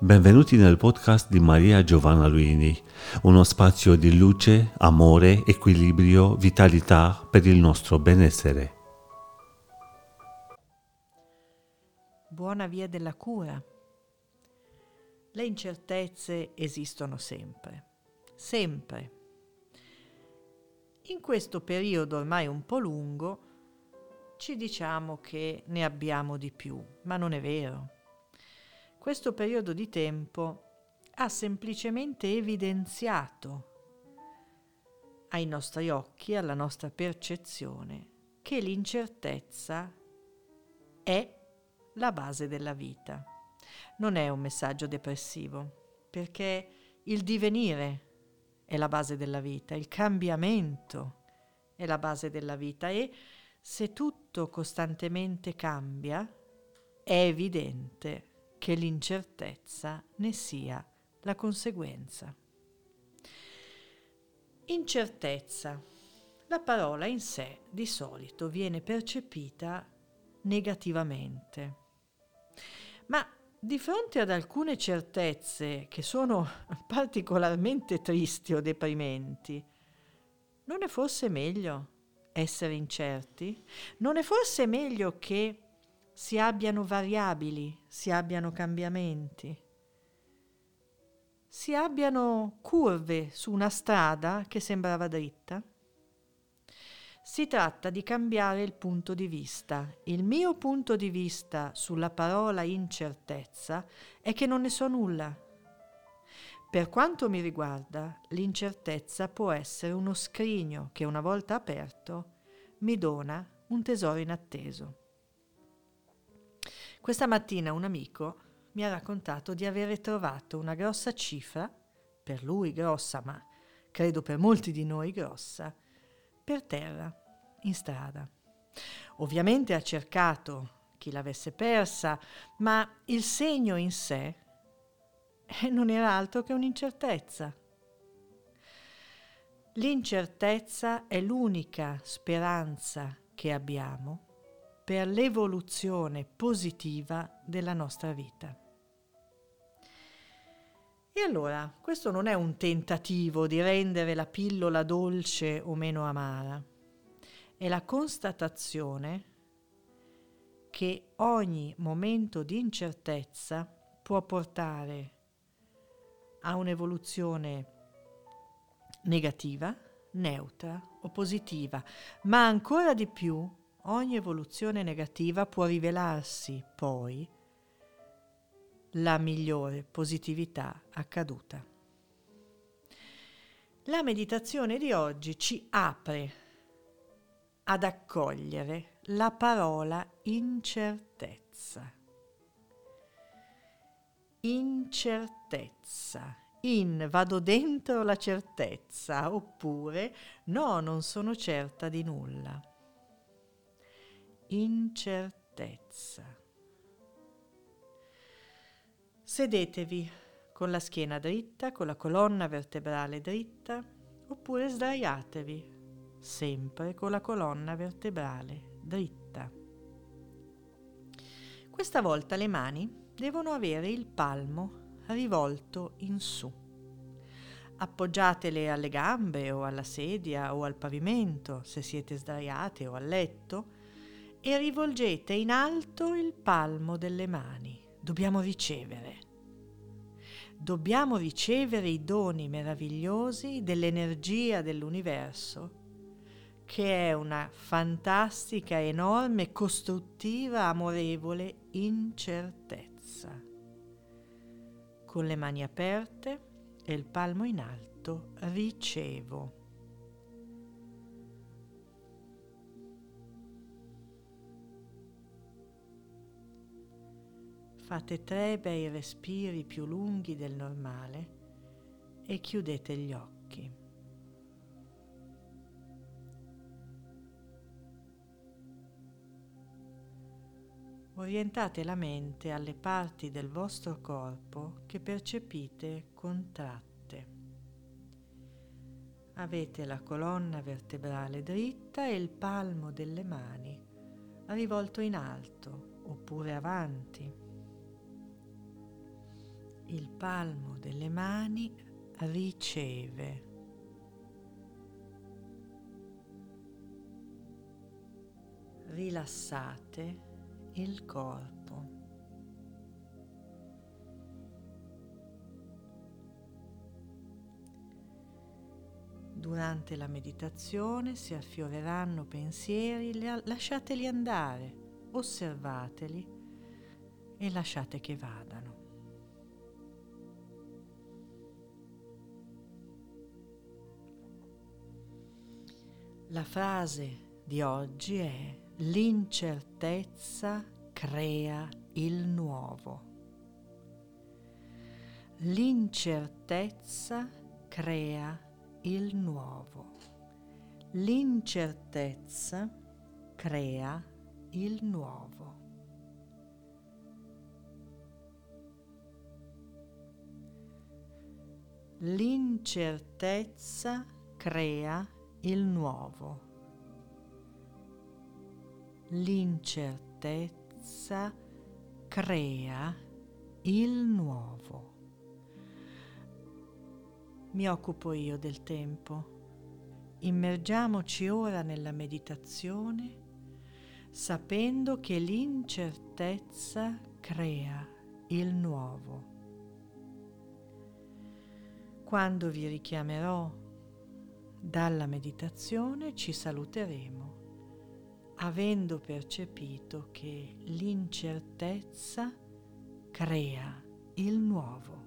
Benvenuti nel podcast di Maria Giovanna Luini, uno spazio di luce, amore, equilibrio, vitalità per il nostro benessere. Buona via della cura. Le incertezze esistono sempre, sempre. In questo periodo ormai un po' lungo ci diciamo che ne abbiamo di più, ma non è vero questo periodo di tempo ha semplicemente evidenziato ai nostri occhi, alla nostra percezione, che l'incertezza è la base della vita. Non è un messaggio depressivo, perché il divenire è la base della vita, il cambiamento è la base della vita e se tutto costantemente cambia, è evidente che l'incertezza ne sia la conseguenza. Incertezza. La parola in sé di solito viene percepita negativamente, ma di fronte ad alcune certezze che sono particolarmente tristi o deprimenti, non è forse meglio essere incerti? Non è forse meglio che si abbiano variabili, si abbiano cambiamenti, si abbiano curve su una strada che sembrava dritta. Si tratta di cambiare il punto di vista. Il mio punto di vista sulla parola incertezza è che non ne so nulla. Per quanto mi riguarda, l'incertezza può essere uno scrigno che una volta aperto mi dona un tesoro inatteso. Questa mattina un amico mi ha raccontato di avere trovato una grossa cifra, per lui grossa, ma credo per molti di noi grossa, per terra, in strada. Ovviamente ha cercato chi l'avesse persa, ma il segno in sé non era altro che un'incertezza. L'incertezza è l'unica speranza che abbiamo per l'evoluzione positiva della nostra vita. E allora, questo non è un tentativo di rendere la pillola dolce o meno amara, è la constatazione che ogni momento di incertezza può portare a un'evoluzione negativa, neutra o positiva, ma ancora di più ogni evoluzione negativa può rivelarsi poi la migliore positività accaduta. La meditazione di oggi ci apre ad accogliere la parola incertezza. Incertezza. In vado dentro la certezza oppure no, non sono certa di nulla incertezza. Sedetevi con la schiena dritta, con la colonna vertebrale dritta, oppure sdraiatevi, sempre con la colonna vertebrale dritta. Questa volta le mani devono avere il palmo rivolto in su. Appoggiatele alle gambe o alla sedia o al pavimento se siete sdraiate o a letto e rivolgete in alto il palmo delle mani. Dobbiamo ricevere. Dobbiamo ricevere i doni meravigliosi dell'energia dell'universo, che è una fantastica, enorme, costruttiva, amorevole incertezza. Con le mani aperte e il palmo in alto ricevo. Fate tre bei respiri più lunghi del normale e chiudete gli occhi. Orientate la mente alle parti del vostro corpo che percepite contratte. Avete la colonna vertebrale dritta e il palmo delle mani rivolto in alto oppure avanti Il palmo delle mani riceve. Rilassate il corpo. Durante la meditazione si affioreranno pensieri, lasciateli andare, osservateli e lasciate che vadano. La frase di oggi è l'incertezza crea il nuovo. L'incertezza crea il nuovo. L'incertezza crea il nuovo. L'incertezza crea il nuovo. L'incertezza crea il nuovo. Mi occupo io del tempo. Immergiamoci ora nella meditazione sapendo che l'incertezza crea il nuovo. Quando vi richiamerò dalla meditazione ci saluteremo, avendo percepito che l'incertezza crea il nuovo.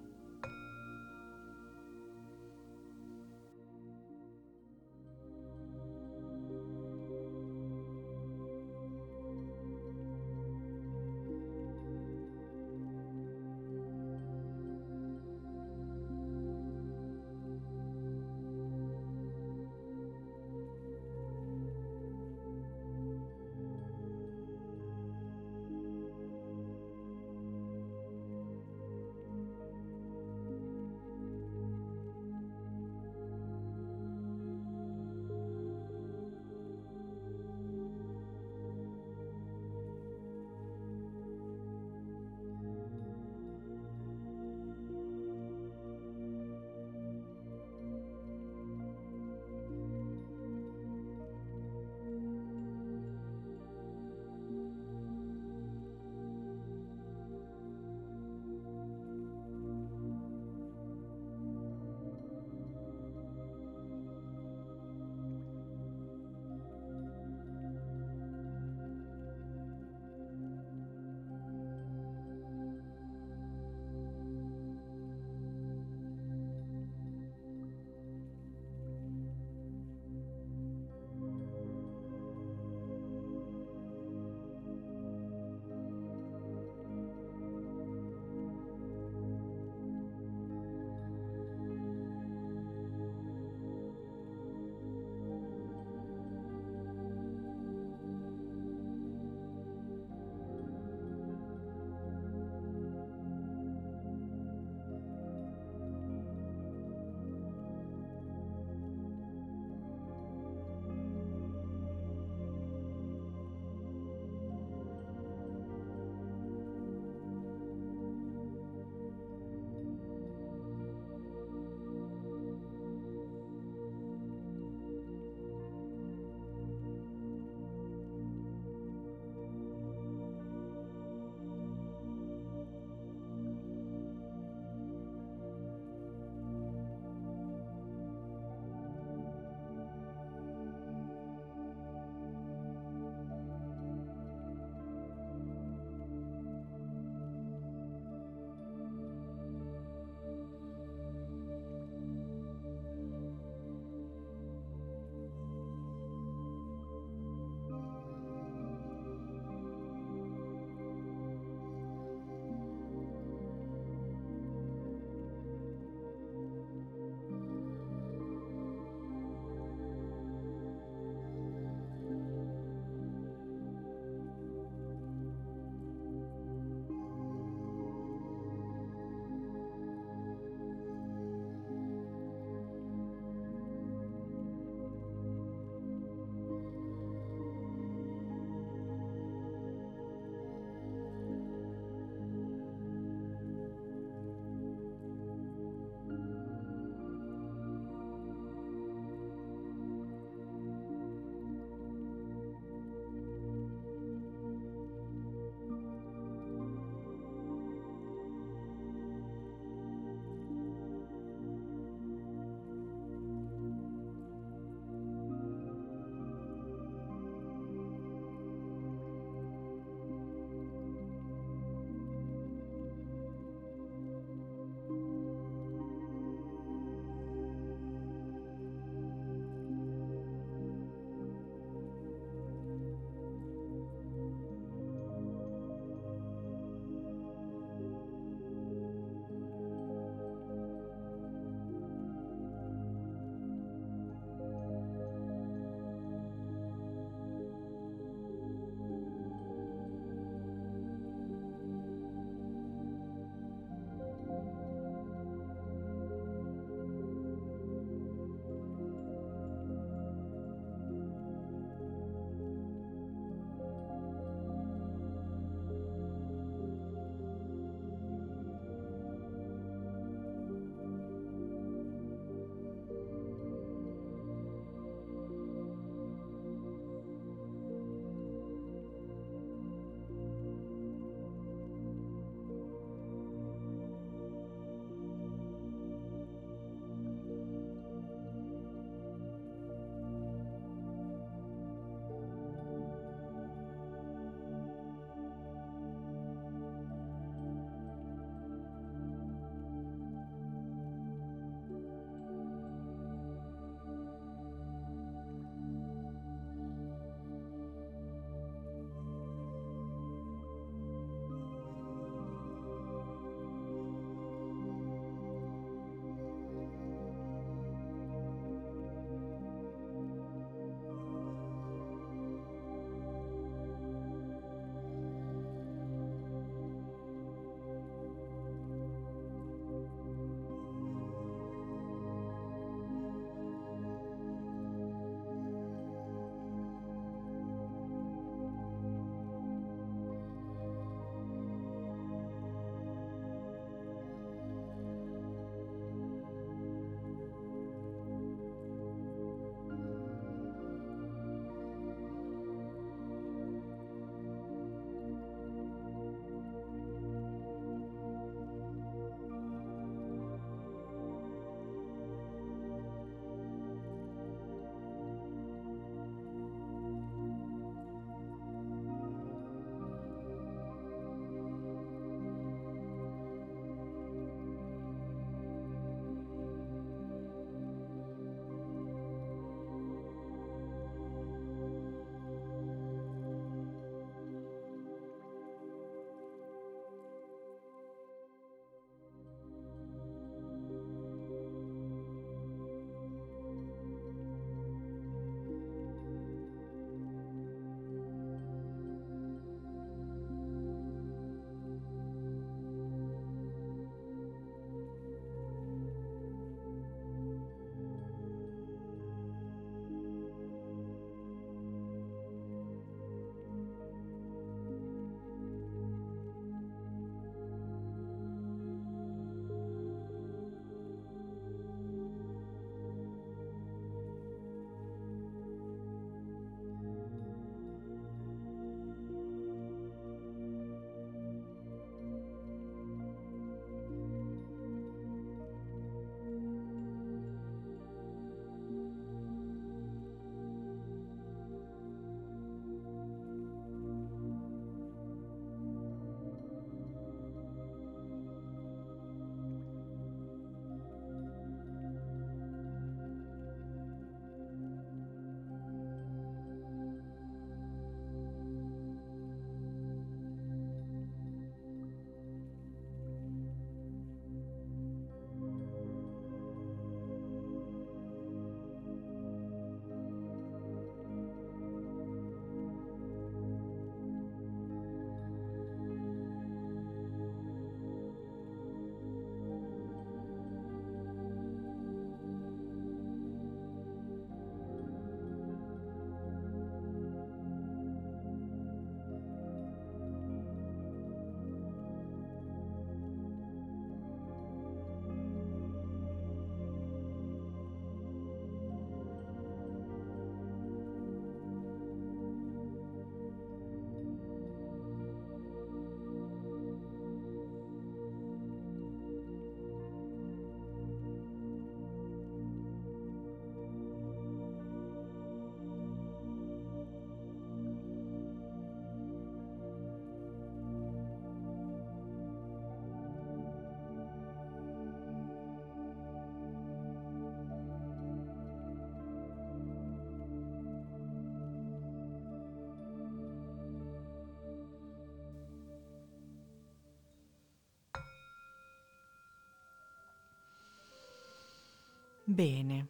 Bene,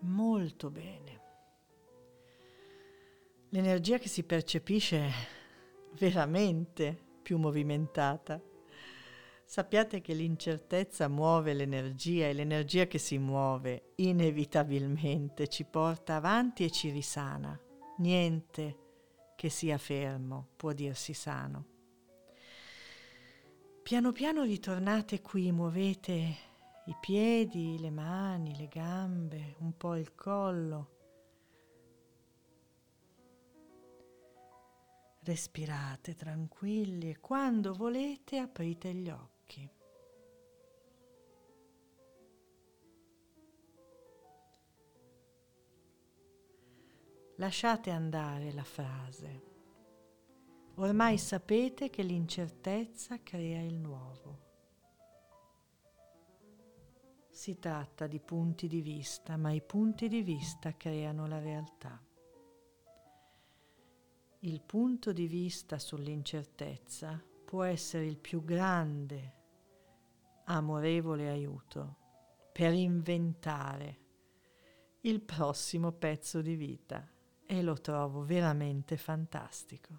molto bene. L'energia che si percepisce è veramente più movimentata. Sappiate che l'incertezza muove l'energia e l'energia che si muove inevitabilmente ci porta avanti e ci risana. Niente che sia fermo può dirsi sano. Piano piano ritornate qui, muovete i piedi, le mani, le gambe, un po' il collo. Respirate tranquilli e quando volete aprite gli occhi. Lasciate andare la frase. Ormai sapete che l'incertezza crea il nuovo. Si tratta di punti di vista, ma i punti di vista creano la realtà. Il punto di vista sull'incertezza può essere il più grande, amorevole aiuto per inventare il prossimo pezzo di vita e lo trovo veramente fantastico.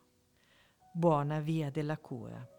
Buona via della cura.